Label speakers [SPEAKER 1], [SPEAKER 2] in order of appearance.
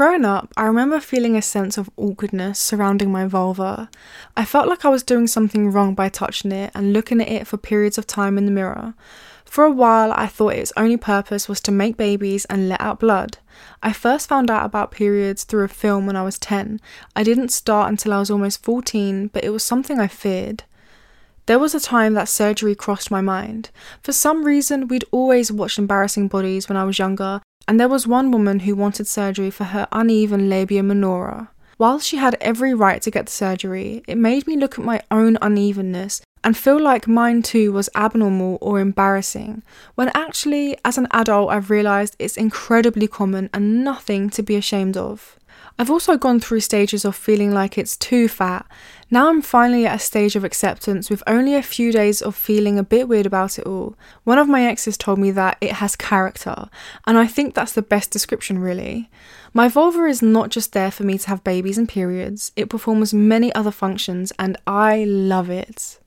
[SPEAKER 1] Growing up, I remember feeling a sense of awkwardness surrounding my vulva. I felt like I was doing something wrong by touching it and looking at it for periods of time in the mirror. For a while, I thought its only purpose was to make babies and let out blood. I first found out about periods through a film when I was 10. I didn't start until I was almost 14, but it was something I feared. There was a time that surgery crossed my mind. For some reason, we'd always watched embarrassing bodies when I was younger, and there was one woman who wanted surgery for her uneven labia minora. While she had every right to get the surgery, it made me look at my own unevenness and feel like mine too was abnormal or embarrassing, when actually, as an adult, I've realised it's incredibly common and nothing to be ashamed of. I've also gone through stages of feeling like it's too fat. Now I'm finally at a stage of acceptance with only a few days of feeling a bit weird about it all. One of my exes told me that it has character, and I think that's the best description, really. My vulva is not just there for me to have babies and periods, it performs many other functions, and I love it.